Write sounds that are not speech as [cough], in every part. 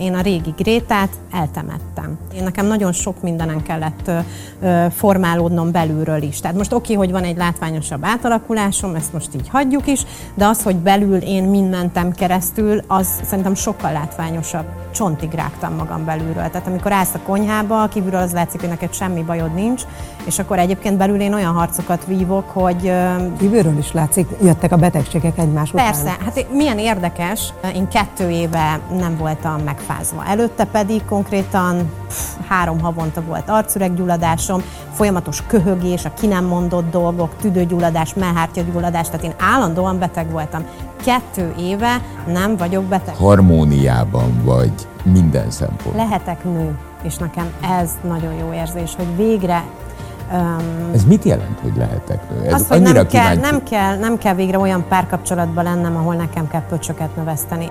Én a régi Grétát eltemettem. Én nekem nagyon sok mindenen kellett formálódnom belülről is. Tehát most oké, hogy van egy látványosabb átalakulásom, ezt most így hagyjuk is, de az, hogy belül én mind mentem keresztül, az szerintem sokkal látványosabb. Csontig rágtam magam belülről. Tehát amikor állsz a konyhába, kívülről az látszik, hogy neked semmi bajod nincs, és akkor egyébként belül én olyan harcokat vívok, hogy... Kívülről is látszik, jöttek a betegségek egymás után. Persze, hát milyen érdekes, én kettő éve nem voltam megfázva. Előtte pedig konkrétan pff, három havonta volt arcüreggyulladásom, folyamatos köhögés, a ki nem mondott dolgok, tüdőgyulladás, mellhártyagyulladás, tehát én állandóan beteg voltam. Kettő éve nem vagyok beteg. Harmóniában vagy minden szempont. Lehetek nő, és nekem ez nagyon jó érzés, hogy végre um, Ez mit jelent, hogy lehetek nő? Ez az, hogy nem kell, nem, kell, nem kell végre olyan párkapcsolatban lennem, ahol nekem kell pöcsöket növeszteni.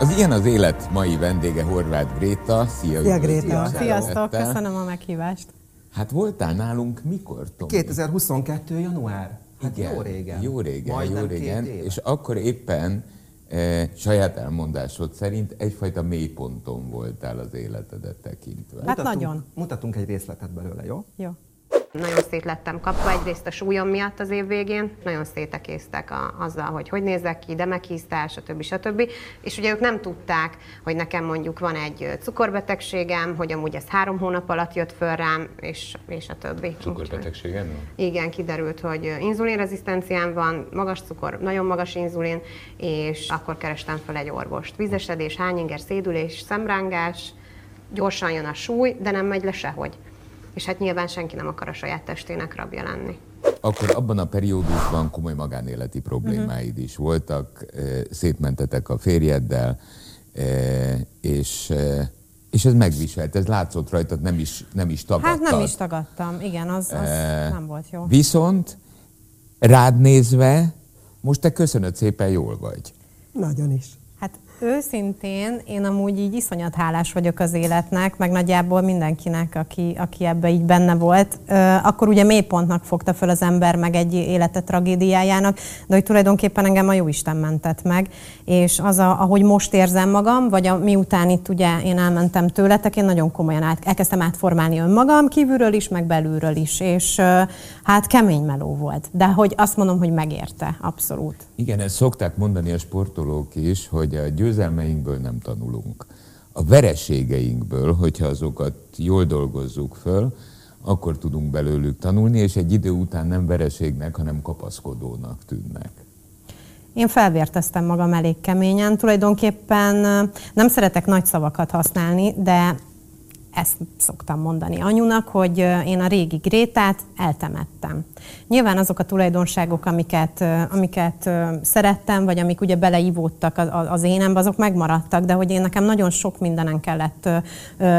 Az ilyen az élet mai vendége Horváth Gréta. Szia, Szia, Gréta. Sziasztok, köszönöm a meghívást. Hát voltál nálunk mikor, Tomi? 2022. január. Hát Igen, jó régen. Jó régen, Majdnem jó régen. És akkor éppen e, saját elmondásod szerint egyfajta mélyponton voltál az életedet tekintve. Hát Mutatunk- nagyon. Mutatunk egy részletet belőle, jó? Jó. Nagyon szét lettem kapva egyrészt a súlyom miatt az év végén, nagyon szétekésztek a, azzal, hogy hogy nézek ki, de meghíztál, stb. stb. És ugye ők nem tudták, hogy nekem mondjuk van egy cukorbetegségem, hogy amúgy ez három hónap alatt jött föl rám, és, és a többi. Cukorbetegséged van? Igen, kiderült, hogy inzulinrezisztenciám van, magas cukor, nagyon magas inzulin, és akkor kerestem fel egy orvost. Vízesedés, hányinger, szédülés, szemrángás, gyorsan jön a súly, de nem megy le sehogy. És hát nyilván senki nem akar a saját testének rabja lenni. Akkor abban a periódusban komoly magánéleti problémáid is voltak, e, szétmentetek a férjeddel, e, és, e, és ez megviselt, ez látszott rajtad, nem is, nem is tagadtad. Hát nem is tagadtam, igen, az, az Eh, nem volt jó. Viszont rád nézve, most te köszönöd szépen jól vagy. Nagyon is. Őszintén én amúgy így iszonyat hálás vagyok az életnek, meg nagyjából mindenkinek, aki, aki ebbe így benne volt. Akkor ugye mélypontnak fogta föl az ember meg egy élete tragédiájának, de hogy tulajdonképpen engem a Jóisten mentett meg, és az, a, ahogy most érzem magam, vagy a, miután itt ugye én elmentem tőletek, én nagyon komolyan át, elkezdtem átformálni önmagam, kívülről is, meg belülről is, és hát kemény meló volt. De hogy azt mondom, hogy megérte, abszolút. Igen, ezt szokták mondani a sportolók is, hogy a győzelmeinkből nem tanulunk. A vereségeinkből, hogyha azokat jól dolgozzuk föl, akkor tudunk belőlük tanulni, és egy idő után nem vereségnek, hanem kapaszkodónak tűnnek. Én felvérteztem magam elég keményen. Tulajdonképpen nem szeretek nagy szavakat használni, de ezt szoktam mondani anyunak, hogy én a régi Grétát eltemettem. Nyilván azok a tulajdonságok, amiket, amiket szerettem, vagy amik ugye beleivódtak az, énembe, azok megmaradtak, de hogy én nekem nagyon sok mindenen kellett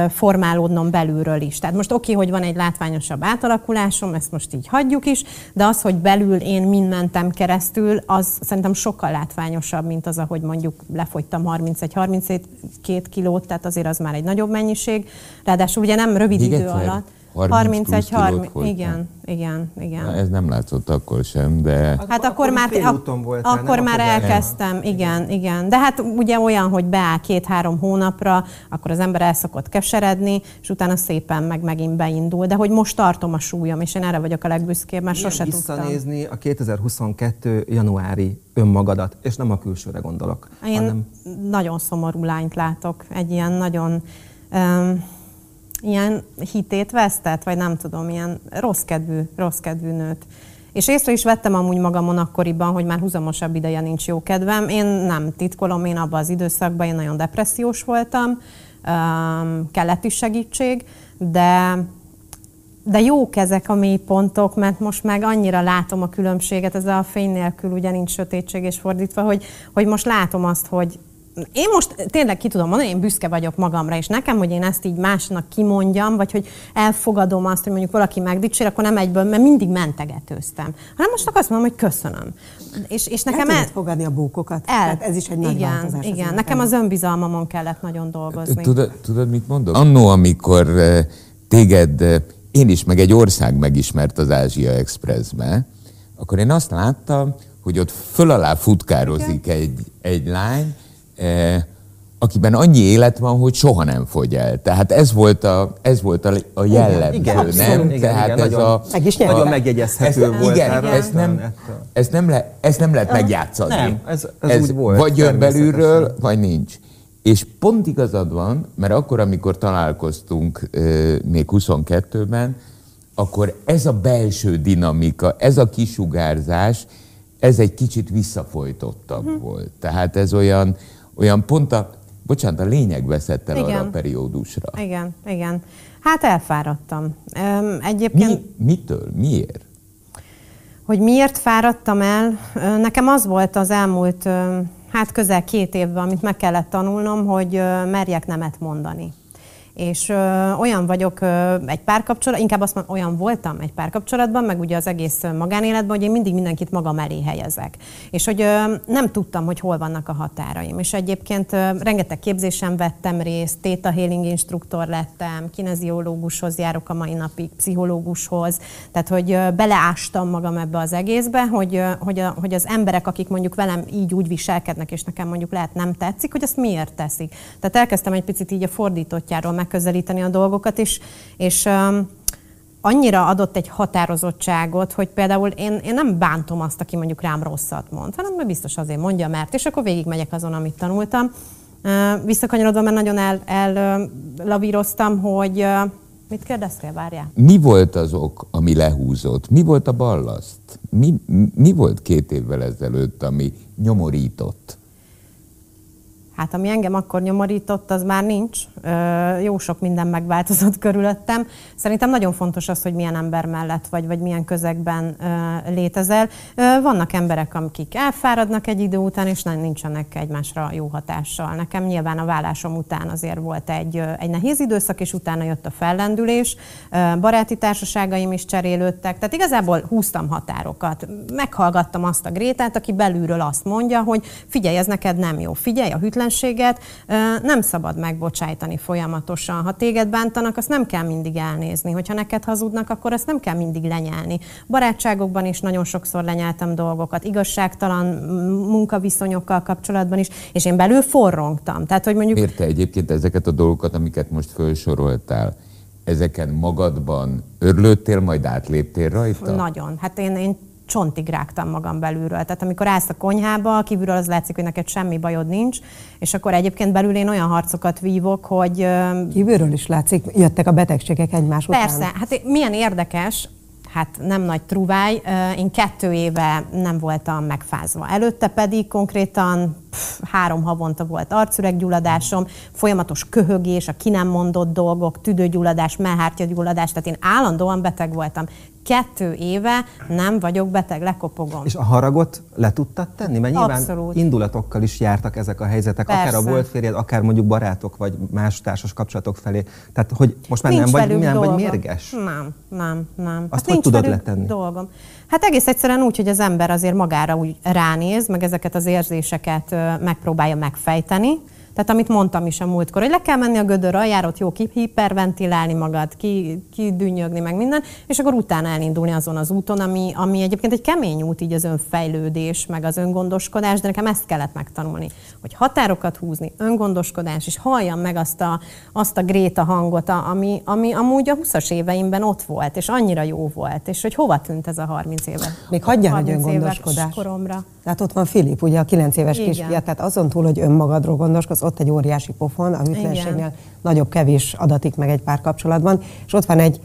formálódnom belülről is. Tehát most oké, hogy van egy látványosabb átalakulásom, ezt most így hagyjuk is, de az, hogy belül én mind mentem keresztül, az szerintem sokkal látványosabb, mint az, ahogy mondjuk lefogytam 31-32 kilót, tehát azért az már egy nagyobb mennyiség. Ráadásul ugye nem rövid Még idő egyszer, alatt. 30 plusz kilót 30, fogytál? igen, igen, igen. Na, ez nem látszott akkor sem, de Hát Akkor akkor már, félúton voltál, akkor nem? már elkezdtem, igen, igen. De hát ugye olyan, hogy beáll két-három hónapra, akkor az ember el szokott keseredni, és utána szépen meg megint beindul. De hogy most tartom a súlyom, és én erre vagyok a legbüszkébb, mert Milyen sose tudtam. visszanézni a 2022. januári önmagadat, és nem a külsőre gondolok, Én hanem nagyon szomorú lányt látok, egy ilyen nagyon um, ilyen hitét vesztett, vagy nem tudom, ilyen rossz kedvű, rossz kedvű nőt. És észre is vettem amúgy magamon akkoriban, hogy már húzamosabb ideje nincs jó kedvem. Én nem titkolom, én abban az időszakban én nagyon depressziós voltam, um, kellett is segítség, de de jók ezek a mélypontok, mert most meg annyira látom a különbséget, ez a fény nélkül ugye nincs sötétség és fordítva, hogy, hogy most látom azt, hogy én most tényleg ki tudom mondani, én büszke vagyok magamra, és nekem, hogy én ezt így másnak kimondjam, vagy hogy elfogadom azt, hogy mondjuk valaki megdicsér, akkor nem egyből, mert mindig mentegetőztem. Hanem most csak azt mondom, hogy köszönöm. És, és El nekem tudod fogadni a bókokat? el, Tehát ez is egy nagy igen, változás. Igen, életben. nekem az önbizalmamon kellett nagyon dolgozni. Tudod, tudod, mit mondok? Annó, amikor eh, téged eh, én is, meg egy ország megismert az Ázsia Expressbe, akkor én azt láttam, hogy ott föl alá futkározik egy, egy lány, akiben annyi élet van, hogy soha nem fogy el. Tehát ez volt a, ez volt a, a jellemző, igen, nem? abszolút, igen, Tehát igen, ez nagyon- a, Meg is a- nyert. Nagyon megjegyezhető ezt, volt Igen, ezt nem, ezt nem, le, ezt nem lehet megjátszani. Nem, ez- ez úgy volt, Vagy jön belülről, vagy nincs. És pont igazad van, mert akkor, amikor találkoztunk ö, még 22-ben, akkor ez a belső dinamika, ez a kisugárzás, ez egy kicsit visszafolytottabb Mhm. volt. Tehát ez olyan, olyan pont a, bocsánat, a lényeg veszett el arra Igen. a periódusra. Igen, igen. Hát elfáradtam. Öm, Egyébként... Mi, mitől? Miért? Hogy miért fáradtam el? Nekem az volt az elmúlt, hát közel két évben, amit meg kellett tanulnom, hogy merjek nemet mondani. És ö, olyan vagyok ö, egy párkapcsolat, inkább azt mondom, olyan voltam egy párkapcsolatban, meg ugye az egész magánéletben, hogy én mindig mindenkit magam elé helyezek. És hogy ö, nem tudtam, hogy hol vannak a határaim. És egyébként ö, rengeteg képzésen vettem részt, Theta Healing instruktor lettem, kineziológushoz járok a mai napig, pszichológushoz, tehát hogy ö, beleástam magam ebbe az egészbe, hogy, ö, hogy, a, hogy az emberek, akik mondjuk velem így úgy viselkednek, és nekem mondjuk lehet nem tetszik, hogy azt miért teszik. Tehát elkezdtem egy picit így a fordítottjáról megközelíteni a dolgokat, és, és annyira adott egy határozottságot, hogy például én, én nem bántom azt, aki mondjuk rám rosszat mond, hanem mert biztos azért mondja, mert, és akkor végigmegyek azon, amit tanultam. Visszakanyarodva, mert nagyon el, el ö, lavíroztam, hogy mit kérdeztél, várjál? Mi volt az ok, ami lehúzott? Mi volt a ballaszt? Mi, mi volt két évvel ezelőtt, ami nyomorított? Hát ami engem akkor nyomorított, az már nincs. Jó sok minden megváltozott körülöttem. Szerintem nagyon fontos az, hogy milyen ember mellett vagy, vagy milyen közegben létezel. Vannak emberek, akik elfáradnak egy idő után, és nem nincsenek egymásra jó hatással. Nekem nyilván a vállásom után azért volt egy, egy nehéz időszak, és utána jött a fellendülés. Baráti társaságaim is cserélődtek. Tehát igazából húztam határokat. Meghallgattam azt a Grétát, aki belülről azt mondja, hogy figyelj, ez neked nem jó. Figyelj, a hűtlenséget ö, nem szabad megbocsájtani folyamatosan. Ha téged bántanak, azt nem kell mindig elnézni. Hogyha neked hazudnak, akkor azt nem kell mindig lenyelni. Barátságokban is nagyon sokszor lenyeltem dolgokat, igazságtalan mm, munkaviszonyokkal kapcsolatban is, és én belül forrongtam. Tehát, hogy mondjuk Miért te egyébként ezeket a dolgokat, amiket most felsoroltál, ezeken magadban örlődtél, majd átléptél rajta? Nagyon. Hát én, én csontig rágtam magam belülről. Tehát amikor állsz a konyhába, kívülről az látszik, hogy neked semmi bajod nincs, és akkor egyébként belül én olyan harcokat vívok, hogy Kívülről is látszik, jöttek a betegségek egymás Persze, után. hát milyen érdekes, hát nem nagy truváj, én kettő éve nem voltam megfázva. Előtte pedig konkrétan pff, három havonta volt arcüreggyulladásom, folyamatos köhögés, a ki nem mondott dolgok, tüdőgyulladás, mellhártyagyulladás, tehát én állandóan beteg voltam. Kettő éve nem vagyok beteg, lekopogom. És a haragot le tudtad tenni? Mert nyilván Abszolút. indulatokkal is jártak ezek a helyzetek, akár a Persze. volt férjed, akár mondjuk barátok, vagy más társas kapcsolatok felé. Tehát, hogy most már Nincs nem vagy, nem vagy mérges? Nem, nem, nem. Azt hogy nincs tudod letenni? Dolgom. Hát egész egyszerűen úgy, hogy az ember azért magára úgy ránéz, meg ezeket az érzéseket megpróbálja megfejteni. Tehát amit mondtam is a múltkor, hogy le kell menni a gödör aljára, ott jó kihiperventilálni magad, ki, kidünnyögni, meg minden, és akkor utána elindulni azon az úton, ami, ami egyébként egy kemény út, így az önfejlődés, meg az öngondoskodás, de nekem ezt kellett megtanulni, hogy határokat húzni, öngondoskodás, és halljam meg azt a, azt a Gréta hangot, ami, ami amúgy a 20-as éveimben ott volt, és annyira jó volt, és hogy hova tűnt ez a 30 éve? Még hagyjál, hogy 30 éves öngondoskodás. koromra. Tehát ott van Filip, ugye a 9 éves Igen. kisfia, tehát azon túl, hogy önmagadról gondoskodsz, ott egy óriási pofon, a hűtlenségnél Igen. nagyobb kevés adatik meg egy párkapcsolatban, és ott van egy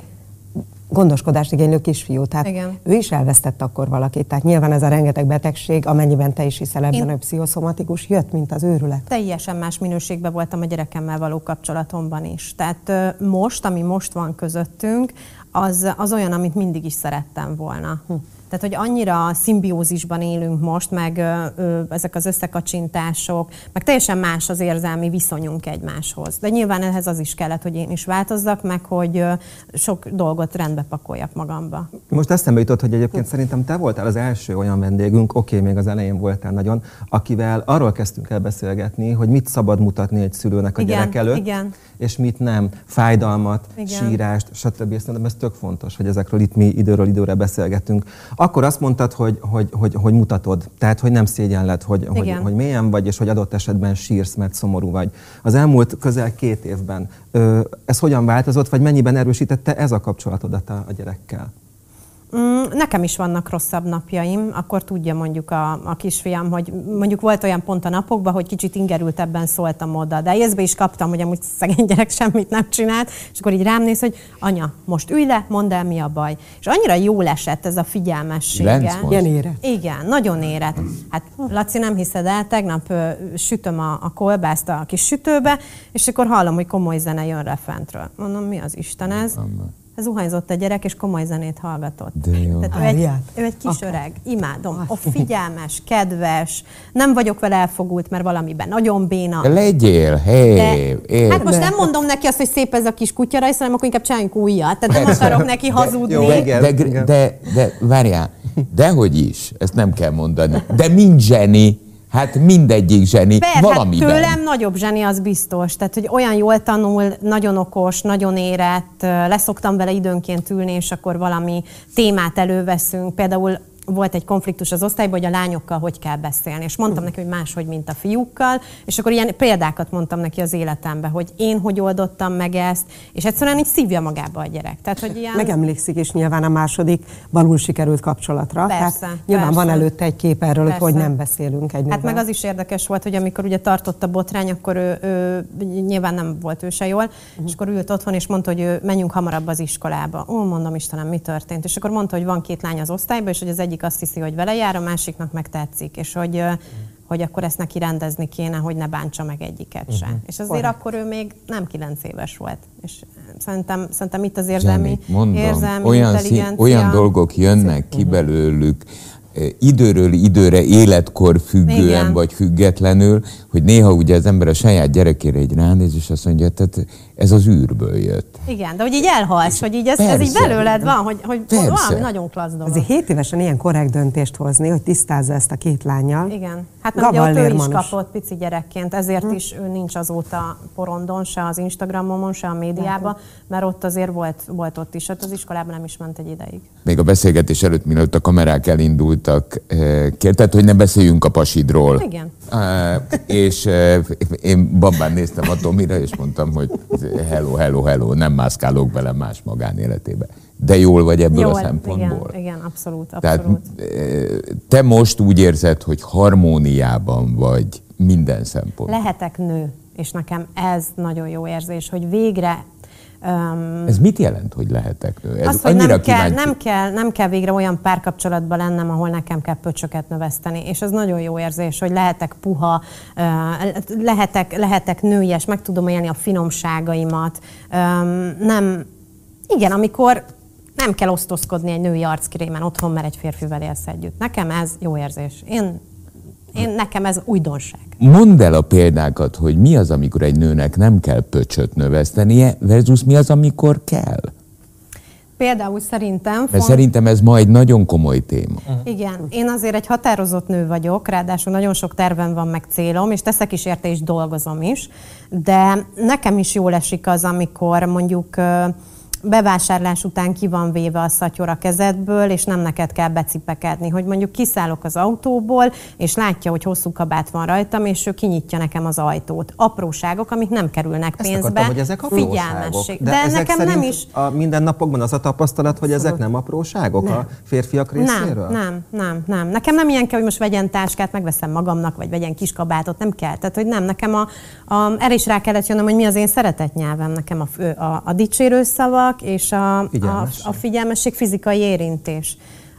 gondoskodást igénylő kisfiú, tehát Igen. ő is elvesztett akkor valakit. Tehát nyilván ez a rengeteg betegség, amennyiben te is hiszel ebben, Én- hogy pszichoszomatikus, jött, mint az őrület. teljesen más minőségben voltam a gyerekemmel való kapcsolatomban is. Tehát most, ami most van közöttünk, az, az olyan, amit mindig is szerettem volna. Hm. Tehát, hogy annyira szimbiózisban élünk most, meg ö, ö, ezek az összekacsintások, meg teljesen más az érzelmi viszonyunk egymáshoz. De nyilván ehhez az is kellett, hogy én is változzak, meg hogy ö, sok dolgot rendbe pakoljak magamba. Most eszembe jutott, hogy egyébként szerintem te voltál az első olyan vendégünk, oké, még az elején voltál nagyon, akivel arról kezdtünk el beszélgetni, hogy mit szabad mutatni egy szülőnek a Igen, gyerek előtt, igen. és mit nem, fájdalmat, Igen. sírást, stb. Szerintem ez tök fontos, hogy ezekről itt mi időről időre beszélgetünk. Akkor azt mondtad, hogy, hogy, hogy, hogy mutatod, tehát hogy nem szégyenled, hogy, hogy, hogy mélyen vagy, és hogy adott esetben sírsz, mert szomorú vagy. Az elmúlt közel két évben ö, ez hogyan változott, vagy mennyiben erősítette ez a kapcsolatodat a, a gyerekkel? Mm, Nekem is vannak rosszabb napjaim, akkor tudja mondjuk a, a kisfiam, hogy mondjuk volt olyan pont a napokban, hogy kicsit ingerültebben szóltam oda, de észbe is kaptam, hogy amúgy szegény gyerek semmit nem csinált, és akkor így rám néz, hogy anya, most ülj le, mondd el, mi a baj. És annyira jól esett ez a figyelmessége. Ilyen érett. Igen, nagyon érett. Hát Laci, nem hiszed el, tegnap ö, sütöm a, a kolbászt a kis sütőbe, és akkor hallom, hogy komoly zene jön le fentről. Mondom, mi az Isten ez? Ez zuhanyzott a gyerek, és komoly zenét hallgatott. De jó. Tehát ő egy, ő egy kis öreg, imádom. A figyelmes, kedves, nem vagyok vele elfogult, mert valamiben nagyon béna. Legyél, hé, De, é, hát most nem mondom neki azt, hogy szép ez a kis kutyarajz, hanem akkor inkább csináljunk újat. Tehát nem Persze. akarok neki hazudni. jó, de, igen, de, igen. de, de, várjál, dehogy is, ezt nem kell mondani. De mind zseni, hát mindegyik zseni, Persze, hát valamiben. tőlem nagyobb zseni, az biztos. Tehát, hogy olyan jól tanul, nagyon okos, nagyon érett, leszoktam vele időnként ülni, és akkor valami témát előveszünk. Például volt egy konfliktus az osztályban, hogy a lányokkal hogy kell beszélni. És mondtam neki, hogy máshogy, mint a fiúkkal, és akkor ilyen példákat mondtam neki az életembe, hogy én hogy oldottam meg ezt, és egyszerűen így szívja magába a gyerek. Tehát, hogy ilyen... Megemlékszik is nyilván a második balul sikerült kapcsolatra. Persze, Tehát nyilván persze. van előtte egy kép erről, hogy Persze. hogy nem beszélünk egy Hát meg az is érdekes volt, hogy amikor ugye tartott a botrány, akkor ő, ő nyilván nem volt ő se jól, és akkor ült otthon, és mondta, hogy ő, menjünk hamarabb az iskolába. Ó, mondom, Istenem, mi történt? És akkor mondta, hogy van két lány az osztályban, és hogy az egyik azt hiszi, hogy vele jár, a másiknak meg tetszik, és hogy, hogy akkor ezt neki rendezni kéne, hogy ne bántsa meg egyiket se. És azért Korrekt. akkor ő még nem kilenc éves volt. És szerintem, szerintem itt az érzelmi, Zseni, mondom, érzelmi olyan, szín, olyan dolgok jönnek ki belőlük, eh, időről időre életkor függően Igen. vagy függetlenül, hogy néha ugye az ember a saját gyerekére egy ránéz, és azt mondja, tehát ez az űrből jött. Igen, de hogy így elhalsz, hogy így ez, ez így Persze. belőled van, hogy, hogy Persze. valami nagyon klassz dolog. Azért 7 évesen ilyen korrekt döntést hozni, hogy tisztázza ezt a két lányjal. Igen. Hát nem, ugye ott ő is kapott pici gyerekként, ezért is ő nincs azóta porondon, se az Instagramon, se a médiában, mert ott azért volt, volt ott is, hát az iskolában nem is ment egy ideig. Még a beszélgetés előtt, mielőtt a kamerák elindultak, eh, kérted, hogy ne beszéljünk a pasidról. Igen. És én babán néztem a Tomira, és mondtam, hogy hello, hello, hello, nem mászkálok bele más magánéletébe. De jól vagy ebből a szempontból? Igen, igen, abszolút, Tehát abszolút. eh, te most úgy érzed, hogy harmóniában vagy minden szempont. Lehetek nő, és nekem ez nagyon jó érzés, hogy végre um, Ez mit jelent, hogy lehetek nő? Ez Az, hogy nem kell, nem, kell, nem kell végre olyan párkapcsolatban lennem, ahol nekem kell pöcsöket növeszteni. És az nagyon jó érzés, hogy lehetek puha, ö, lehetek, lehetek nőies, meg tudom élni a finomságaimat. Öm, Nem, igen, amikor nem kell osztozkodni egy női arckrémen otthon, mert egy férfivel élsz együtt. Nekem ez jó érzés. Én, én nekem ez újdonság. Mondd el a példákat, hogy mi az, amikor egy nőnek nem kell pöcsöt növesztenie, versus mi az, amikor kell. Például szerintem... Mert font- szerintem ez ma egy nagyon komoly téma. Igen, én azért egy határozott nő vagyok, ráadásul nagyon sok tervem van, meg célom, és teszek is érte, és dolgozom is, de nekem is jól esik az, amikor mondjuk bevásárlás után ki van véve a szatyor a kezedből, és nem neked kell becipekedni, hogy mondjuk kiszállok az autóból, és látja, hogy hosszú kabát van rajtam, és ő kinyitja nekem az ajtót. Apróságok, amik nem kerülnek Ezt pénzbe. akartam, hogy ezek apróságok. figyelmesség. De, De, ezek nekem nem is. A mindennapokban az a tapasztalat, hogy ezek nem apróságok a férfiak részéről? Nem, nem, nem, nem. Nekem nem ilyen kell, hogy most vegyen táskát, megveszem magamnak, vagy vegyen kis kabátot, nem kell. Tehát, hogy nem, nekem a, a, erre is rá kellett jönnöm, hogy mi az én szeretetnyelvem, nekem a, a, a dicsérő szavak és a, a, Figyelmesség. a figyelmesség, fizikai érintés.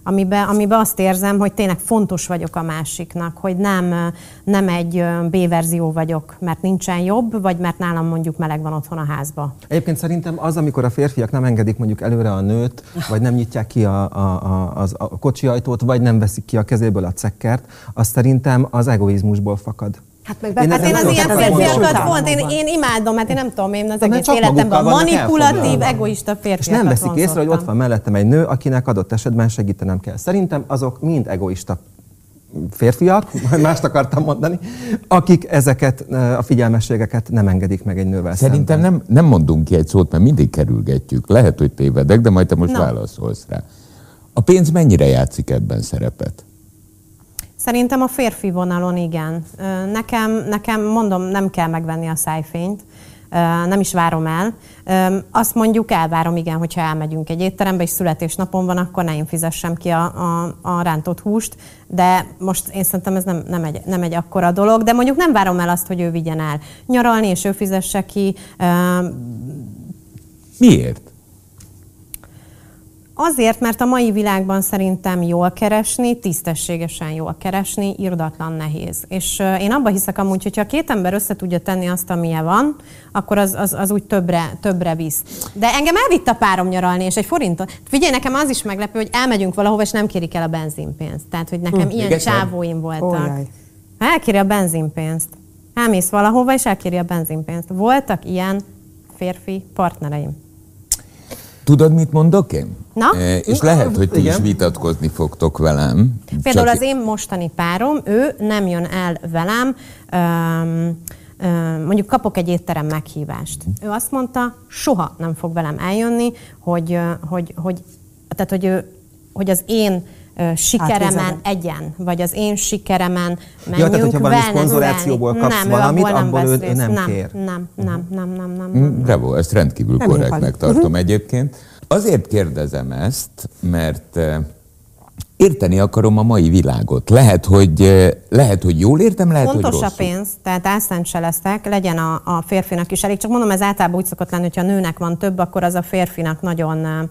Amiben, amiben azt érzem, hogy tényleg fontos vagyok a másiknak, hogy nem, nem egy B-verzió vagyok, mert nincsen jobb, vagy mert nálam mondjuk meleg van otthon a házba. Egyébként szerintem az, amikor a férfiak nem engedik mondjuk előre a nőt, vagy nem nyitják ki a, a, a, az, a kocsi ajtót, vagy nem veszik ki a kezéből a cekkert, az szerintem az egoizmusból fakad. Hát meg Én Hát én az ilyen férfiakat pont, én, én imádom, hát én nem tudom, én az De egész életemben manipulatív, egoista És férfiakat nem veszik észre, hogy ott van mellettem egy nő, akinek adott esetben segítenem kell. Szerintem azok mind egoista férfiak, [laughs] majd mást akartam mondani, akik ezeket a figyelmességeket nem engedik meg egy nővel Szerintem szemben. nem, nem mondunk ki egy szót, mert mindig kerülgetjük. Lehet, hogy tévedek, de majd te most Na. válaszolsz rá. A pénz mennyire játszik ebben szerepet? Szerintem a férfi vonalon igen. Nekem, nekem mondom, nem kell megvenni a szájfényt, nem is várom el. Azt mondjuk elvárom, igen, hogyha elmegyünk egy étterembe, és születésnapon van, akkor ne én fizessem ki a, a, a rántott húst, de most én szerintem ez nem, nem, egy, nem egy akkora dolog, de mondjuk nem várom el azt, hogy ő vigyen el nyaralni, és ő fizesse ki. Miért? Azért, mert a mai világban szerintem jól keresni, tisztességesen jól keresni, irdatlan nehéz. És én abba hiszek amúgy, hogyha a két ember össze tudja tenni azt, amilyen van, akkor az, az, az úgy többre, többre visz. De engem elvitt a párom nyaralni, és egy forintot. Figyelj, nekem az is meglepő, hogy elmegyünk valahova, és nem kérik el a benzinpénzt. Tehát, hogy nekem ilyen egyszer? csávóim voltak. Ójaj. Elkéri a benzinpénzt. Elmész valahova, és elkéri a benzinpénzt. Voltak ilyen férfi partnereim. Tudod, mit mondok én? Na? E, és lehet, hogy ti Igen. is vitatkozni fogtok velem. Például Csak- az én mostani párom, ő nem jön el velem, öm, mondjuk kapok egy étterem meghívást. Ő azt mondta, soha nem fog velem eljönni, hogy, hogy, hogy, tehát, hogy, ő, hogy az én sikeremen Átnézed. egyen, vagy az én sikeremen tehát, menjünk hogyha valami szponzorációból kapsz nem, valamit, abból nem abból ő- ő nem nem kér. Nem, nem, nem, nem, nem, nem. Mm, Bravo, ezt rendkívül Nem korrektnek tartom egyébként. Azért kérdezem ezt, mert érteni akarom a mai világot. Lehet, hogy, eh, lehet, hogy jól értem, lehet, hogy Fontos a rosszul. pénz, tehát álszent se leszek, legyen a, a férfinak is elég. Csak mondom, ez általában úgy szokott lenni, hogyha a nőnek van több, akkor az a férfinak nagyon...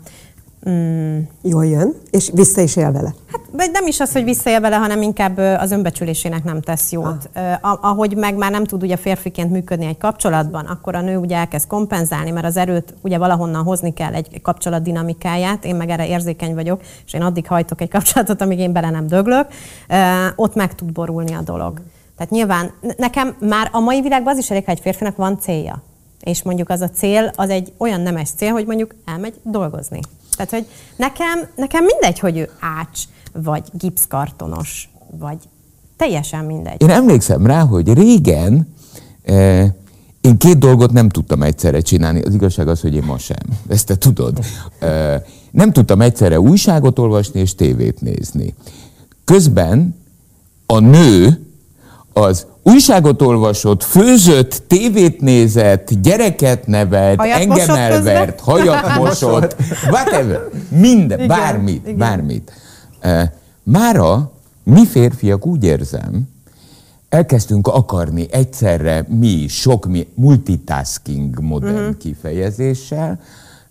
Mm, Jól jön, és vissza is él vele. hát, vagy nem is az, hogy visszaél vele, hanem inkább az önbecsülésének nem tesz jót. Ah. Ahogy meg már nem tud ugye férfiként működni egy kapcsolatban, akkor a nő ugye elkezd kompenzálni, mert az erőt ugye valahonnan hozni kell egy kapcsolat dinamikáját. Én meg erre érzékeny vagyok, és én addig hajtok egy [laughs] kapcsolatot, amíg én bele nem döglök. Ott meg tud borulni a dolog. Tehát nyilván ne- nekem már a mai világban az is elég, ha egy férfinak van célja. És mondjuk az a cél, az egy olyan nemes cél, hogy mondjuk elmegy dolgozni. Tehát, hogy nekem, nekem mindegy, hogy ő ács, vagy gipszkartonos, vagy teljesen mindegy. Én emlékszem rá, hogy régen eh, én két dolgot nem tudtam egyszerre csinálni. Az igazság az, hogy én ma sem. Ezt te tudod. Eh, nem tudtam egyszerre újságot olvasni és tévét nézni. Közben a nő az újságot olvasott, főzött, tévét nézett, gyereket nevelt, Hajat engem elvert, hajat [laughs] mosott, whatever, minden, bármit, igen. bármit. Eh, Mára mi férfiak úgy érzem, elkezdtünk akarni egyszerre mi sok mi, multitasking modern Mhm. kifejezéssel,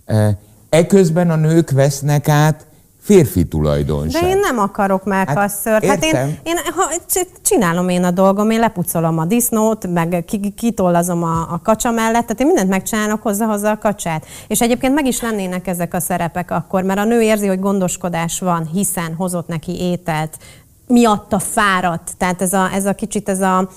eh, eközben a nők vesznek át férfi De tulajdonság. én nem akarok melkasszört. Hát én, értem. én ha, csinálom én a dolgom, én lepucolom a disznót, meg ki- ki- kitollazom a, a kacsa mellett, tehát én mindent megcsinálok hozzá hozzá a kacsát. És egyébként meg is lennének ezek a szerepek akkor, mert a nő érzi, hogy gondoskodás van, hiszen hozott neki ételt, miatta fáradt. Tehát ez a, ez a kicsit ez a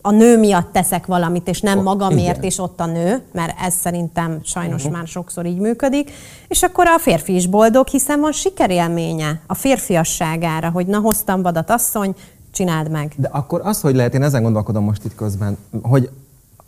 a nő miatt teszek valamit, és nem O, magamért, igen. és ott a nő, mert ez szerintem sajnos uh-huh. már sokszor így működik, és akkor a férfi is boldog, hiszen van sikerélménye a férfiasságára, hogy na hoztam vadat asszony, csináld meg. De akkor az, hogy lehet, én ezen gondolkodom most itt közben, hogy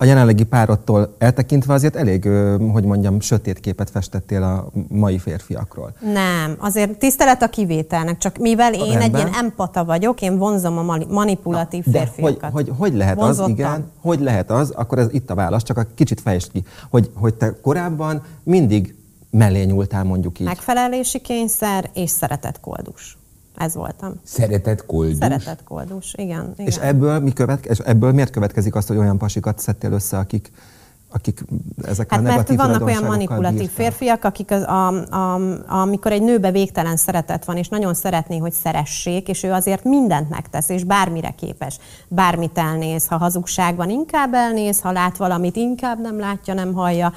a jelenlegi párodtól eltekintve azért elég, hogy mondjam, sötét képet festettél a mai férfiakról. Nem, azért tisztelet a kivételnek, csak mivel én egy ilyen empata vagyok, én vonzom a mani- manipulatív hogy, férfiakat. hogy, hogy lehet Vonzottan. az, igen, hogy lehet az, akkor ez itt a válasz, csak a kicsit fejtsd ki, hogy, hogy te korábban mindig mellé nyúltál mondjuk így. Megfelelési kényszer és szeretett koldus. Ez voltam. Szeretett koldus? Szeretett koldus, igen. igen. És ebből, mi követke, és ebből miért következik azt, hogy olyan pasikat szedtél össze, akik, akik ezekkel Hát a mert vannak olyan manipulatív bírtak? férfiak, akik az, a, a, amikor egy nőbe végtelen szeretet van, és nagyon szeretné, hogy szeressék, és ő azért mindent megtesz, és bármire képes. Bármit elnéz, ha hazugság van, inkább elnéz, ha lát valamit, inkább nem látja, nem hallja,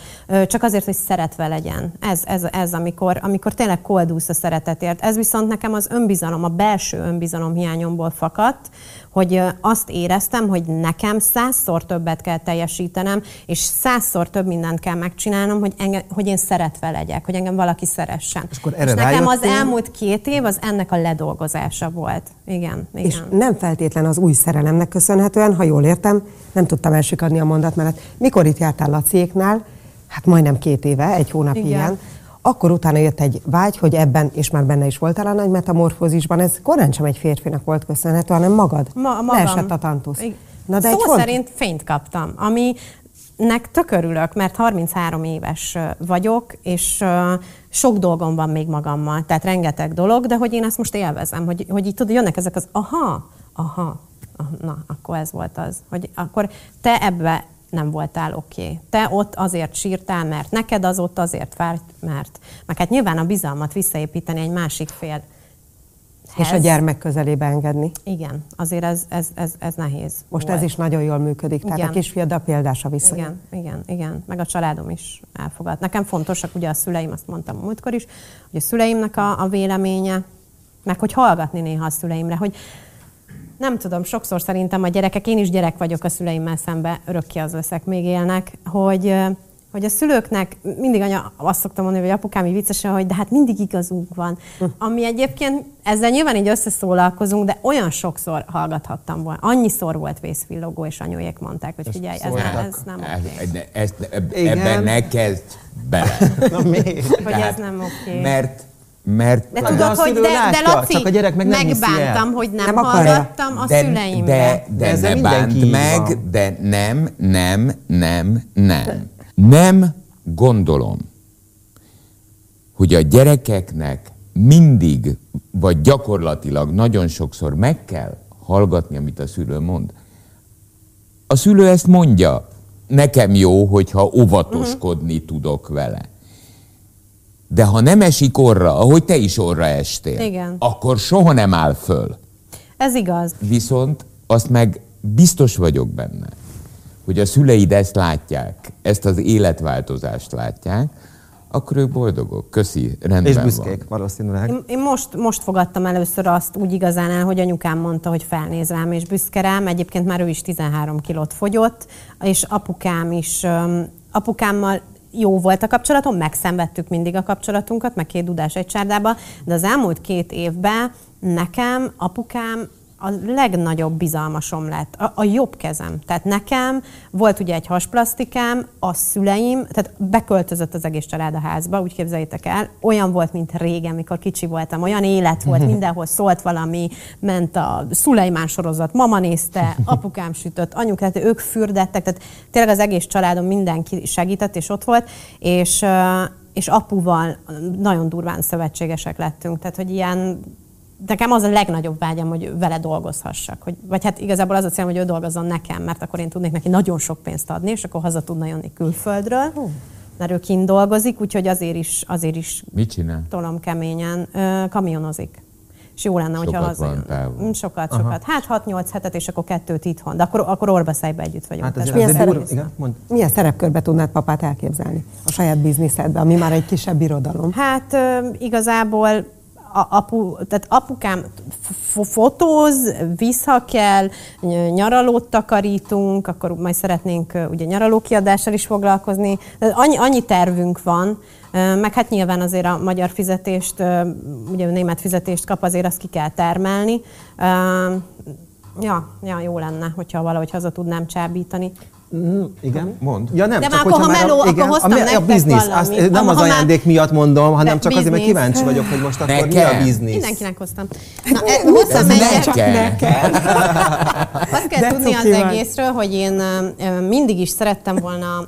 csak azért, hogy szeretve legyen. Ez, ez, ez amikor, amikor tényleg koldúsz a szeretetért. Ez viszont nekem az önbizalom, a belső önbizalom hiányomból fakadt, hogy azt éreztem, hogy nekem százszor többet kell teljesítenem, és százszor több mindent kell megcsinálnom, hogy, engem, hogy én szeretve legyek, hogy engem valaki szeressen. És akkor erre és nekem az elmúlt két év az ennek a ledolgozása volt. Igen, igen. És nem feltétlen az új szerelemnek köszönhetően, ha jól értem, nem tudtam elsikadni a mondat mellett. Mikor itt jártál Laciéknál, hát majdnem két éve, egy hónap Igen. ilyen, akkor utána jött egy vágy, hogy ebben, és már benne is voltál a nagy metamorfózisban, ez korán sem egy férfinak volt köszönhető, hanem magad. Ma, magam. Leesett a tantusz. Igen. Na de Szó egy szerint fényt kaptam, ami nek tök örülök, mert 33 éves vagyok, és sok dolgom van még magammal, tehát rengeteg dolog, de hogy én ezt most élvezem, hogy, hogy így tudod, jönnek ezek az aha, aha, ah, na, akkor ez volt az, hogy akkor te ebbe nem voltál oké. Okay. Te ott azért sírtál, mert neked az ott azért fájt, mert... Meg hát nyilván a bizalmat visszaépíteni egy másik fél. És a gyermek közelébe engedni. Igen, azért ez, ez, ez, ez nehéz. Most volt. ez is nagyon jól működik. Tehát Igen. a kisfiaddal példása vissza. Igen, igen, igen. Meg a családom is elfogad. Nekem fontosak ugye a szüleim, azt mondtam múltkor is, hogy a szüleimnek a, a véleménye, meg hogy hallgatni néha a szüleimre, hogy nem tudom, sokszor szerintem a gyerekek, én is gyerek vagyok a szüleimmel szembe, örökké az leszek, még élnek, hogy, hogy a szülőknek, mindig anya, azt szoktam mondani, hogy apukám így viccesen, hogy de hát mindig igazunk van. Ami egyébként, ezzel nyilván így összeszólalkozunk, de olyan sokszor hallgathattam volna. Annyiszor volt vészvillogó, és anyóék mondták, hogy figyelj, ez, nem, ez nem oké. Ez- Ezt, ebben ne kezdj bele. [laughs] Na miért? Hogy ez nem oké. Mert, mert De tudod, de a hogy de, de Laci, csak a gyerek meg nem megbántam, hogy nem, Nem hallgattam a de, szüleimre. de, De de ne bánt meg, van. de nem, nem, nem, nem. Nem gondolom, hogy a gyerekeknek mindig, vagy gyakorlatilag nagyon sokszor meg kell hallgatni, amit a szülő mond. A szülő ezt mondja, nekem jó, hogyha óvatoskodni uh-huh. tudok vele. De ha nem esik orra, ahogy te is orra estél, Igen. akkor soha nem áll föl. Ez igaz. Viszont azt meg biztos vagyok benne, hogy a szüleid ezt látják, ezt az életváltozást látják, akkor ők boldogok. Köszi, rendben És van. büszkék valószínűleg. Én, én most, most fogadtam először azt úgy igazán el, hogy anyukám mondta, hogy felnéz rám és büszke rám. Egyébként már ő is 13 kilót fogyott, és apukám is, öm, apukámmal jó volt a kapcsolatom, megszenvedtük mindig a kapcsolatunkat, meg két dudás egy csárdába, de az elmúlt két évben nekem apukám a legnagyobb bizalmasom lett, a, a jobb kezem. Tehát nekem volt ugye egy hasplasztikám, a szüleim, tehát beköltözött az egész család a házba, úgy képzeljétek el, olyan volt, mint régen, mikor kicsi voltam, olyan élet volt, [laughs] mindenhol szólt valami, ment a Szulejmán sorozat, mama nézte, apukám sütött, anyukám, tehát ők fürdettek, tehát tényleg az egész családom mindenki segített, és ott volt, és, és apuval nagyon durván szövetségesek lettünk, tehát hogy ilyen nekem az a legnagyobb vágyam, hogy vele dolgozhassak. Hogy, vagy hát igazából az a célom, hogy ő dolgozzon nekem, mert akkor én tudnék neki nagyon sok pénzt adni, és akkor haza tudna jönni külföldről, mert ő kint dolgozik, úgyhogy azért is, azért is Mit csinál? tolom keményen, ö, kamionozik. És jó lenne, hogyha Sokat hazajön. van távol. Mm, Sokat, sokat. Hát 6-8 hetet, és akkor kettőt itthon. De akkor, akkor orbaszájba együtt vagyunk. Hát azért, milyen azért szerep- durva. Igen, mond. Milyen szerepkörbe tudnád papát elképzelni a saját bizniszedbe, ami már egy kisebb irodalom? Hát ö, igazából a, apu, tehát apukám fotóz, víz, ha kell, ny- nyaralót takarítunk, akkor majd szeretnénk ugye nyaralókiadással is foglalkozni. Annyi, annyi tervünk van, meg hát nyilván azért a magyar fizetést, ugye a német fizetést kap, azért azt ki kell termelni. Ja, ja, jó lenne, hogyha valahogy haza tudnám csábítani. Mm, igen, Mond. Ja, nem, De csak akkor, ha meló, a, akkor igen, hoztam a, a biznisz, azt, nem Ha az már- ajándék miatt mondom, hanem csak azért, mert kíváncsi vagyok, hogy most akkor mi a Nekem? biznisz. Mindenkinek hoztam. Na, e, hoztam egyet. Nekem. [laughs] Azt kell De tudni az vagy. egészről, hogy én mindig is szerettem volna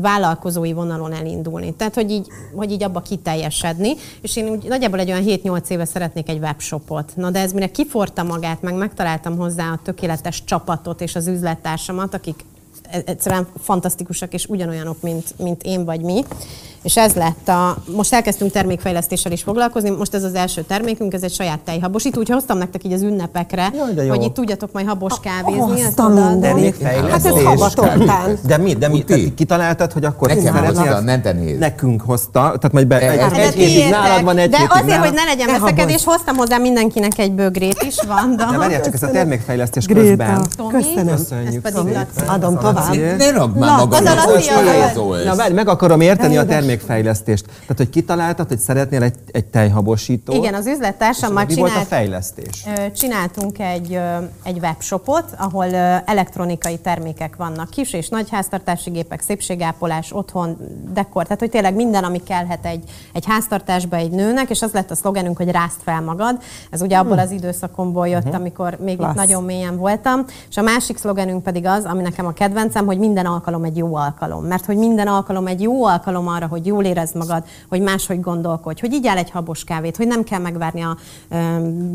vállalkozói vonalon elindulni. Tehát, hogy így, hogy így abba kiteljesedni. És én úgy nagyjából egy olyan 7-8 éve szeretnék egy webshopot. Na, de ez mire kiforta magát, meg megtaláltam hozzá a tökéletes csapatot és az üzlettársamat, akik egyszerűen fantasztikusak és ugyanolyanok, mint, mint én vagy mi. És ez lett a... Most elkezdtünk termékfejlesztéssel is foglalkozni, most ez az első termékünk, ez egy saját tejhabosító, úgyhogy hoztam nektek így az ünnepekre, Jaj, hogy itt tudjatok majd habos kávézni. odaadom. mindenit. Fejlesztés. Hát ez havatott De mi? De mi? Tehát ti kitaláltad, hogy akkor Nekem hozta, nem te nézd. Nekünk hozta, tehát majd be, egy, egy de hétig tiétek. nálad van, egy De hétig azért, nálad. hogy ne legyen veszekedés, hoztam hozzá mindenkinek egy bögrét is, van, de... Várjál csak, ez a termékfejlesztés közben. Köszönöm. Ez pedig Laci. Adom tovább. Ne ragd már Laci, hogy oda. főzolsz. Na várj, meg akarom érteni a termékfejlesztést. Tehát, hogy kitaláltad, hogy szeretnél egy, egy tejhabosítót. Igen, az üzlettársammal mi volt a csinált, fejlesztés? Csináltunk egy, egy webshopot, ahol elektronikai termékek vannak, kis és nagy háztartási gépek, szépségápolás, otthon, dekor, tehát hogy tényleg minden, ami kellhet egy, egy háztartásba egy nőnek, és az lett a szlogenünk, hogy rázd fel magad. Ez ugye abból az időszakomból jött, amikor még itt Klassz. nagyon mélyen voltam. És a másik szlogenünk pedig az, ami nekem a kedvencem, hogy minden alkalom egy jó alkalom. Mert hogy minden alkalom egy jó alkalom arra, hogy jól érezd magad, hogy máshogy gondolkodj, hogy igyál egy habos kávét, hogy nem kell megvárni a,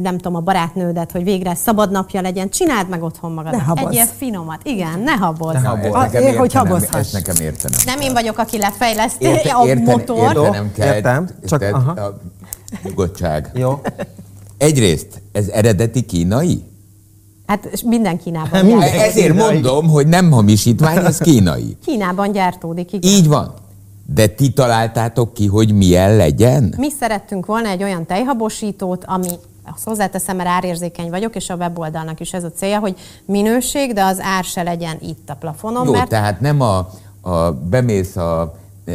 nem tudom, a barátnődet, hogy végre szabad napja legyen. Csináld meg otthon magad. Ne. Egy ilyen finomat. Igen, ne habozz. Na, habozz. én, hogy habozhass. Ezt nekem értenem. Nem én vagyok, aki lefejleszti Érte- a érteni- motort. Értenem kell. Értem, csak- tehát aha. a nyugodtság. Jó. Egyrészt, ez eredeti kínai? Hát és minden Kínában Minden. gyártódik. Ezért kínai. mondom, hogy nem hamisítvány, ez kínai. Kínában gyártódik, igen. Így van. De ti találtátok ki, hogy milyen legyen? Mi szerettünk volna egy olyan tejhabosítót, ami azt hozzáteszem, mert árérzékeny vagyok, és a weboldalnak is ez a célja, hogy minőség, de az ár se legyen itt a plafonon, Jó, mert tehát nem a, a bemész a e,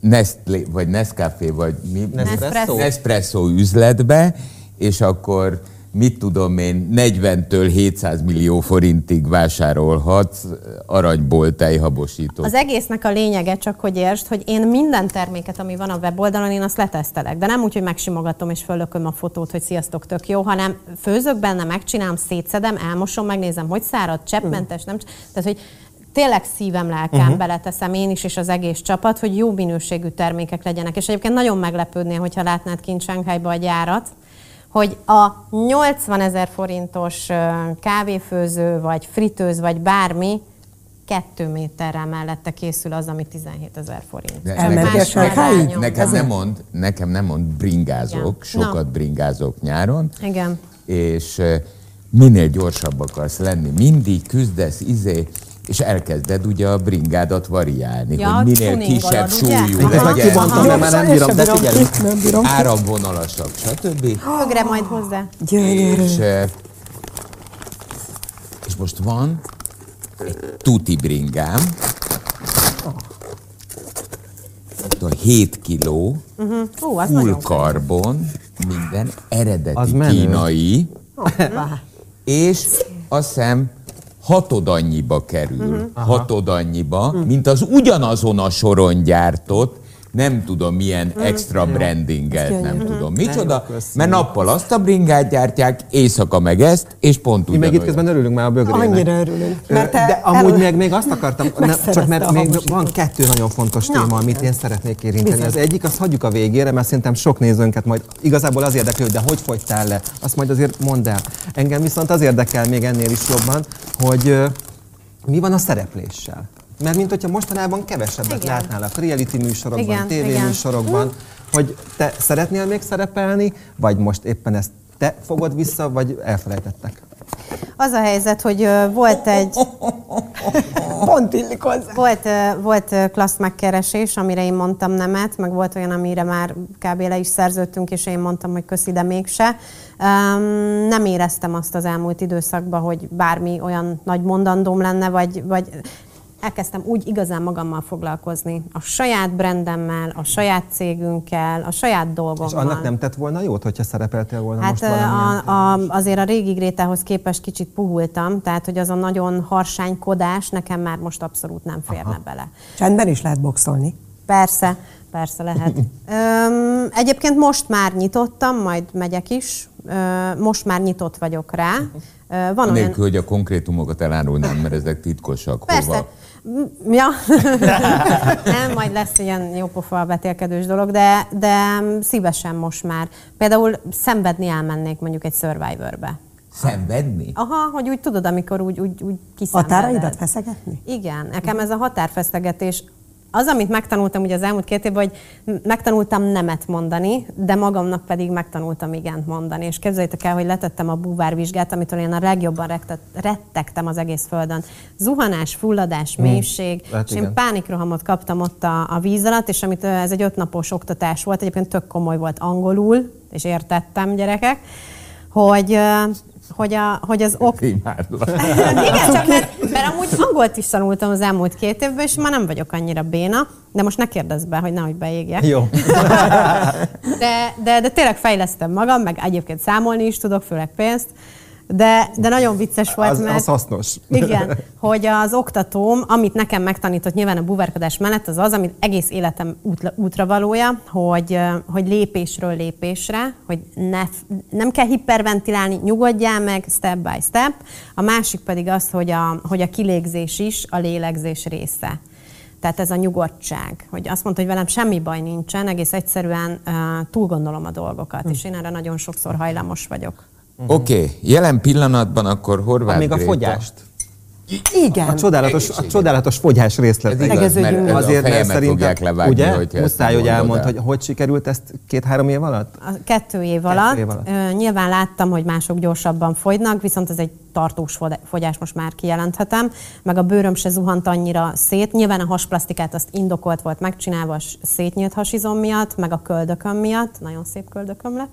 Nestlé, vagy Nescafé, vagy mi? Nespresso. Nespresso üzletbe, és akkor mit tudom én, 40-től 700 millió forintig vásárolhatsz aranyból tejhabosítót. Az egésznek a lényege csak, hogy értsd, hogy én minden terméket, ami van a weboldalon, én azt letesztelek. De nem úgy, hogy megsimogatom és fölököm a fotót, hogy sziasztok, tök jó, hanem főzök benne, megcsinálom, szétszedem, elmosom, megnézem, hogy szárad, cseppmentes, nem. Tehát, hogy tényleg szívem, lelkem uh-huh. beleteszem én is, és az egész csapat, hogy jó minőségű termékek legyenek. És egyébként nagyon meglepődnél, hogyha látnád kint Sánkhájba a gyárat, hogy a 80 ezer forintos kávéfőző, vagy fritőz, vagy bármi, kettő méterrel mellette készül az, ami 17 ezer forint. De nekem- nekem, nem mond, nekem nem mond bringázok, Igen. sokat Na. bringázok nyáron, Igen. és minél gyorsabb akarsz lenni, mindig küzdesz, izé, és elkezded ugye a bringádat variálni, Ja, hogy minél kisebb ugye? súlyú Aha. Ezt legyen, kibontam, mert már nem bírom, de bírom figyelj. ki, Nem bírom. áramvonalasak, stb. Mögre majd hozzá. Gyönyörű. És, eh, és most van egy tuti bringám, a 7 kiló, az full karbon, minden eredeti kínai, és azt hiszem hatod annyiba kerül, hatod annyiba, mint az ugyanazon a soron gyártott, nem tudom milyen extra brandinget, nem tudom micsoda, mert nappal azt a bringát gyártják, éjszaka meg ezt, és pont Mi meg itt közben örülünk már a bögrének. Annyira örülünk. Mert te De amúgy el- meg még azt akartam, [laughs] ne, csak mert még van kettő nagyon fontos Na. téma, amit én szeretnék érinteni. Bizony. Az egyik, azt hagyjuk a végére, mert szerintem sok nézőnket majd igazából az érdekel, hogy de hogy fogytál le, azt majd azért mondd el. Engem viszont az érdekel még ennél is jobban, hogy mi van a szerepléssel. Mert mint hogyha mostanában kevesebbet Igen. látnálak reality műsorokban, Igen, tévéműsorokban, hogy te szeretnél még szerepelni, vagy most éppen ezt te fogod vissza, vagy elfelejtettek? Az a helyzet, hogy volt egy, [laughs] Pont illik hozzá. volt, volt klassz megkeresés, amire én mondtam nemet, meg volt olyan, amire már kb. le is szerződtünk, és én mondtam, hogy köszi, de mégse. Um, nem éreztem azt az elmúlt időszakban, hogy bármi olyan nagy mondandóm lenne, vagy, vagy elkezdtem úgy igazán magammal foglalkozni. A saját brandemmel, a saját cégünkkel, a saját dolgommal. És annak nem tett volna jót, hogyha szerepeltél volna Hát most a, a, azért a régi Grétához képest kicsit puhultam, tehát hogy az a nagyon harsánykodás nekem már most abszolút nem férne Aha. bele. Csendben is lehet boxolni. Persze, persze lehet. [laughs] Öm, egyébként most már nyitottam, majd megyek is. Most már nyitott vagyok rá. Van olyan... Nélkül, hogy a konkrétumokat elárulnám, mert ezek titkosak. Persze. Hova. M- Ja. [laughs] nem, majd lesz ilyen jópofa betélkedős dolog, de, de szívesen most már. Például szenvedni elmennék mondjuk egy Survivorbe. Szenvedni? Aha, hogy úgy tudod, amikor úgy, úgy, úgy kiszenveded. Határaidat feszegetni? Igen, nekem ez a határfesztegetés. Az, amit megtanultam ugye az elmúlt két évben, hogy megtanultam nemet mondani, de magamnak pedig megtanultam igent mondani. És képzeljétek el, hogy letettem a búvárvizsgát, amitől én a legjobban rettet, rettegtem az egész földön. Zuhanás, fulladás, mélység, Hát és én igen. pánikrohamot kaptam ott a, a víz alatt, és amit ez egy ötnapos oktatás volt, egyébként tök komoly volt angolul, és értettem gyerekek, hogy hogy, a, hogy az ok... Imádlak. [laughs] Igen, csak mert, mert amúgy angolt is tanultam az elmúlt két évben, és már nem vagyok annyira béna, de most ne kérdezz be, hogy nehogy beégjek. Jó. [laughs] De, de, de tényleg fejlesztem magam, meg egyébként számolni is tudok, főleg pénzt, de, de nagyon vicces volt, Az, mert... az hasznos. Igen, [laughs] hogy az oktatóm, amit nekem megtanított nyilván a buvárkodás mellett, az az, amit egész életem útra, útra valója, hogy, hogy lépésről lépésre, hogy ne, nem kell hiperventilálni, nyugodjál meg, step by step. A másik pedig az, hogy a, hogy a kilégzés is a lélegzés része. Tehát ez a nyugodtság, hogy azt mondta, hogy velem semmi baj nincsen, egész egyszerűen uh, túl gondolom a dolgokat, Hm. és én erre nagyon sokszor hajlamos vagyok. Oké, okay. jelen pillanatban akkor Horváth Még a fogyást. Igen. A csodálatos, a csodálatos fogyás Ez részletek. igaz, mert azért fejemet fogják levágni, ugye? Muszáj, hogy elmond, el. hogy hogy sikerült ezt két-három év alatt? A kettő év alatt. év alatt. Ö, nyilván láttam, hogy mások gyorsabban fogynak, viszont ez egy tartós fogyás, most már kijelenthetem. Meg a bőröm se zuhant annyira szét. Nyilván a hasplasztikát azt indokolt volt megcsinálva a szétnyílt hasizom miatt, meg a köldököm miatt. Nagyon szép köldököm lett.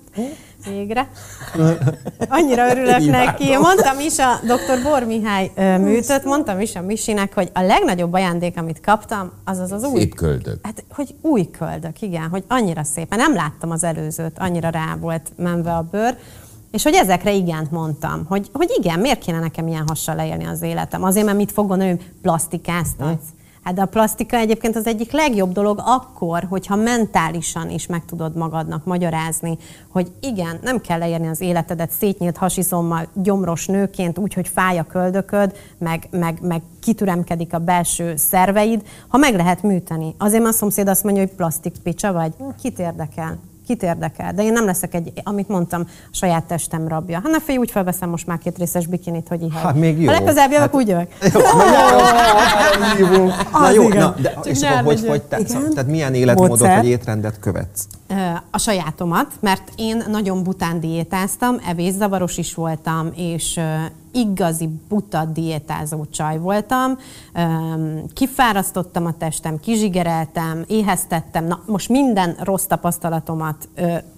Végre. [laughs] Annyira örülök neki. Mondtam is a dr. Bor Mihály műtött, mondtam is a Misinek, hogy a legnagyobb ajándék, amit kaptam, az az az új Szép köldök. Hát, hogy új köldök, igen, hogy annyira szépen. Nem láttam az előzőt, annyira rá volt menve a bőr. És hogy ezekre igent mondtam, hogy, hogy igen, miért kéne nekem ilyen hassal leélni az életem? Azért, mert mit fog gondolni, hogy plastikáztatsz. Hát de a plastika egyébként az egyik legjobb dolog akkor, hogyha mentálisan is meg tudod magadnak magyarázni, hogy igen, nem kell leérni az életedet szétnyílt hasizommal, gyomros nőként, úgy, hogy fáj a köldököd, meg, meg, meg kitüremkedik a belső szerveid, ha meg lehet műteni. Azért, mert a szomszéd azt mondja, hogy plastik picsa vagy, kit érdekel? Kit érdekel? De én nem leszek egy, amit mondtam, a saját testem rabja. Hát ne félj, úgy felveszem most már két részes bikinit, hogy ihaj. Hát még jó. Ha legközelebb jövök, Hát- úgy jövök. [laughs] Jó, na jó, [laughs] Na Az jó, na, de, Csak és akkor hogy fogy te? Igen. Tehát milyen életmódot vagy étrendet követsz? A sajátomat, mert én nagyon bután diétáztam, evészavaros is voltam, és igazi buta diétázó csaj voltam. Kifárasztottam a testem, kizsigereltem, éheztettem. Na, most minden rossz tapasztalatomat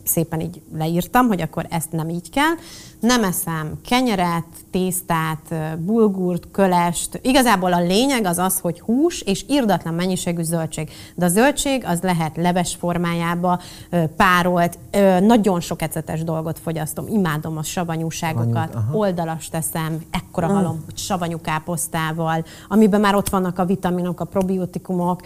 szépen így leírtam, hogy akkor ezt nem így kell. Nem eszem kenyeret, tésztát, bulgurt, kölest. Igazából a lényeg az az, hogy hús és irdatlan mennyiségű zöldség. De a zöldség az lehet leves formájába, párolt, nagyon sok ecetes dolgot fogyasztom. Imádom a savanyúságokat, aha. oldalas teszem, ekkora halom, hogy savanyú káposztával, amiben már ott vannak a vitaminok, a probiotikumok,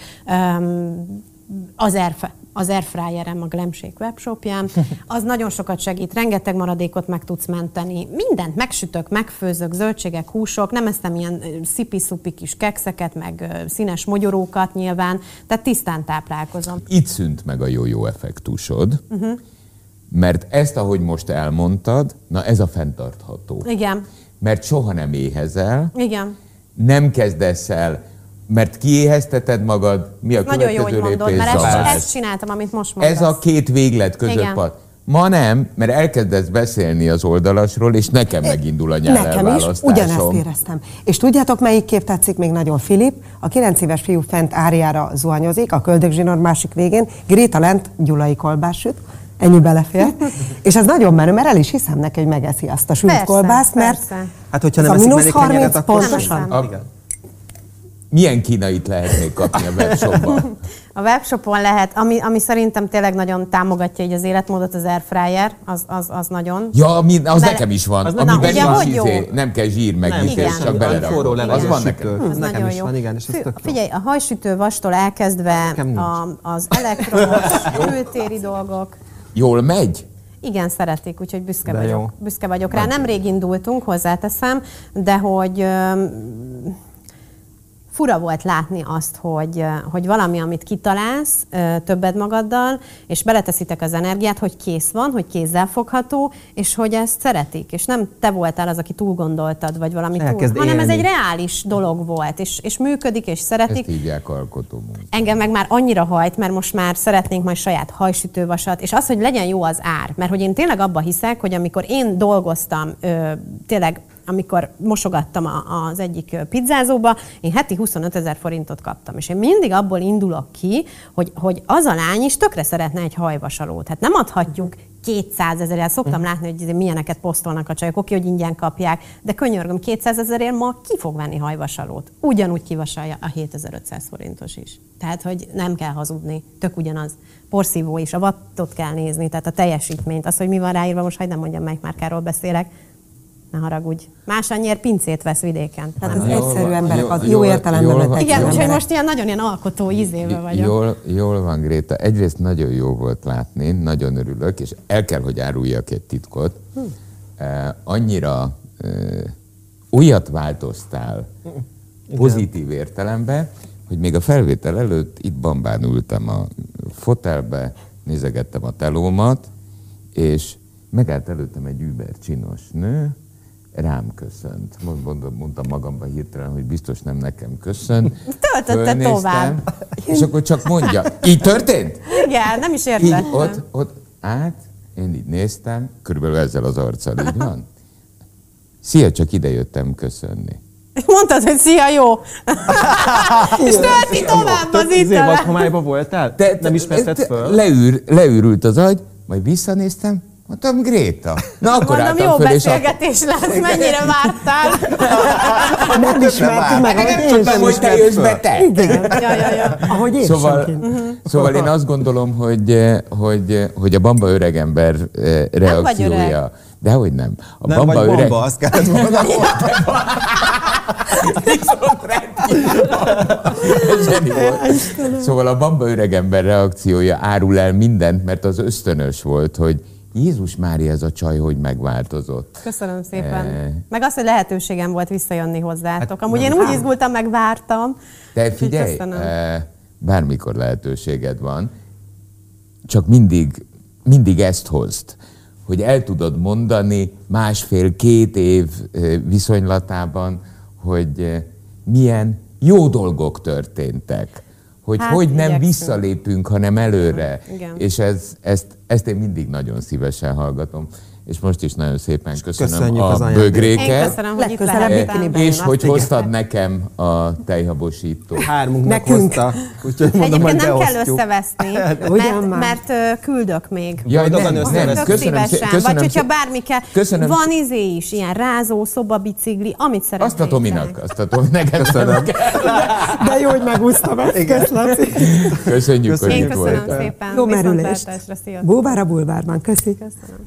az airf- az airfryerem, a Glemshake webshopján, [laughs] az nagyon sokat segít, rengeteg maradékot meg tudsz menteni, mindent megsütök, megfőzök, zöldségek, húsok, nem eszem ilyen szipi-szupi kis kekszeket, meg színes mogyorókat nyilván, tehát tisztán táplálkozom. Itt szűnt meg a jó-jó effektusod, uh-huh. mert ezt, ahogy most elmondtad, na ez a fenntartható. Igen, Mert soha nem éhezel, igen. nem kezdesz el, mert kiéhezteted magad, mi a Nagyon jó, következő hogy mondod, mert ezt, ezt csináltam, amit most mondasz. Ez a két véglet között van. Ma nem, mert elkezdesz beszélni az oldalasról, és nekem megindul a nyár Nekem is ugyanezt éreztem. És tudjátok, melyik kép tetszik még nagyon Filip? A 9 éves fiú fent árjára zuhanyozik, a köldögzsinór másik végén, Gréta lent gyulai kolbást süt, ennyi belefér. [laughs] és ez nagyon menő, mert el is hiszem neki, hogy megeszi azt a sült kolbászt, mert persze. Hát, hogyha nem a eszik mínusz meleg kenyeret, 30 akkor pontosan. A- Igen. Milyen kínait lehet még kapni a webshopban? [laughs] A webshopon lehet, ami, ami szerintem tényleg nagyon támogatja így az életmódot, az airfryer, az, az, az nagyon. Ja, ami, az Bele- nekem is van. Az amiben ugye, nincs izé, nem kell zsír meg Nem, igen. csak belerakod. Forró leves Az van nekem. Ez Az nekem nagyon is jó. van, igen, és ez Fü- tök jó. Figyelj, a hajsütő vastól elkezdve a, az elektromos, [laughs] kültéri dolgok, Jól megy? igen, szeretik, úgyhogy büszke De vagyok. jó. Büszke vagyok rá. Nemrég indultunk, hozzáteszem, de hogy öm, fura volt látni azt, hogy, hogy valami, amit kitalálsz többed magaddal, és beleteszitek az energiát, hogy kész van, hogy kézzel fogható, és hogy ezt szeretik. És nem te voltál az, aki túl gondoltad, vagy valami túl, Elkezd hanem ez élni. egy reális dolog volt, és, és működik, és szeretik. Ezt hívják alkotó munka. Engem meg már annyira hajt, mert most már szeretnénk majd saját hajsütővasat, és az, hogy legyen jó az ár. Mert hogy én tényleg abba hiszek, hogy amikor én dolgoztam, ö, tényleg amikor mosogattam a, az egyik pizzázóba, én heti 25 ezer forintot kaptam. És én mindig abból indulok ki, hogy, hogy az a lány is tökre szeretne egy hajvasalót. Hát nem adhatjuk 200 ezerért, szoktam látni, hogy izé milyeneket posztolnak a csajok, oké, hogy ingyen kapják, de könyörgöm, 200 ezerért ma ki fog venni hajvasalót? Ugyanúgy kivasalja a 7500 forintos is. Tehát, hogy nem kell hazudni, tök ugyanaz. Porszívó is, a wattot kell nézni, tehát a teljesítményt. Az, hogy mi van ráírva, most hagyd nem mondjam, melyik márkáról beszélek, ne haragudj. Más annyiért pincét vesz vidéken. Tehát Az ez Jól egyszerű van, emberek, jól- az jó értelemben jól igen, úgyhogy most ilyen nagyon ilyen alkotó ízébe vagyok. Jól, jól van, Gréta. Egyrészt nagyon jó volt látni, nagyon örülök, és el kell, hogy áruljak egy titkot. Eh, annyira eh, olyat változtál pozitív értelemben, hogy még a felvétel előtt itt bambán ültem a fotelbe, nézegettem a telómat, és megállt előttem egy über csinos nő, rám köszönt. Mond- Mondom, mondtam magamban hirtelen, hogy biztos nem nekem köszön. Töltötte tovább. És akkor csak mondja, így történt? Igen, nem is Így értettem. ott, ott át, én így néztem, körülbelül ezzel az arccal így van. Szia, csak ide jöttem köszönni. Mondtad, hogy szia, jó. [laughs] és tölti tovább az Tök izé italt. vadhomályba voltál? Te, nem ismerted te- föl? Leűr, leűrült az agy, majd visszanéztem, mondtam, Gréta. Na akkor Mondom, jó föl, akkor... beszélgetés lesz, mennyire vártál. Nem ismertük meg, ahogy én Tudtam, sem hogy te jössz be, te. Igen, Ja, ja, ja. ahogy én Szóval, sem. szóval én azt gondolom, hogy, hogy, hogy a bamba öregember eh, reakciója. De hogy nem. A Nem vagy öreg- bomba, azt kellett volna. [laughs] Szóval a bamba öregember reakciója árul el mindent, mert az ösztönös volt, hogy Jézus Mária ez a csaj, hogy megváltozott. Köszönöm szépen. Eh. Meg azt, hogy lehetőségem volt visszajönni hozzátok. Hát Amúgy én úgy izgultam, meg vártam. De figyelj, eh, bármikor lehetőséged van, csak mindig, mindig ezt hozd, hogy el tudod mondani másfél-két év eh, viszonylatában, hogy milyen jó dolgok történtek. Hogy Hát, hogy nem igyekszünk. visszalépünk, hanem előre. Igen. És ez, ezt, ezt én mindig nagyon szívesen hallgatom. És most is nagyon szépen köszönöm köszönjük a bögréket. Én köszönöm, hogy itt. És hogy igen. hoztad nekem a tejhabosítót. Hármunknak Nekünk. hozta, úgyhogy mondom, Egyébként nem kell összeveszni, [laughs] Ugyan mert, mert küldök még. Jaj, nem, nem, Tök köszönöm, köszönöm, Vagy hogyha bármi kell. Köszönöm. Van izé is, ilyen rázó, szobabicikli, amit szeretnél. Azt a Tominak, azt a Tominak. Köszönöm. De jó, hogy megúsztam ezt. Laci. Köszönjük, hogy Én itt köszönöm voltál. szépen. Jó merülést. Búvár a bulvárban. Köszi. Köszönöm.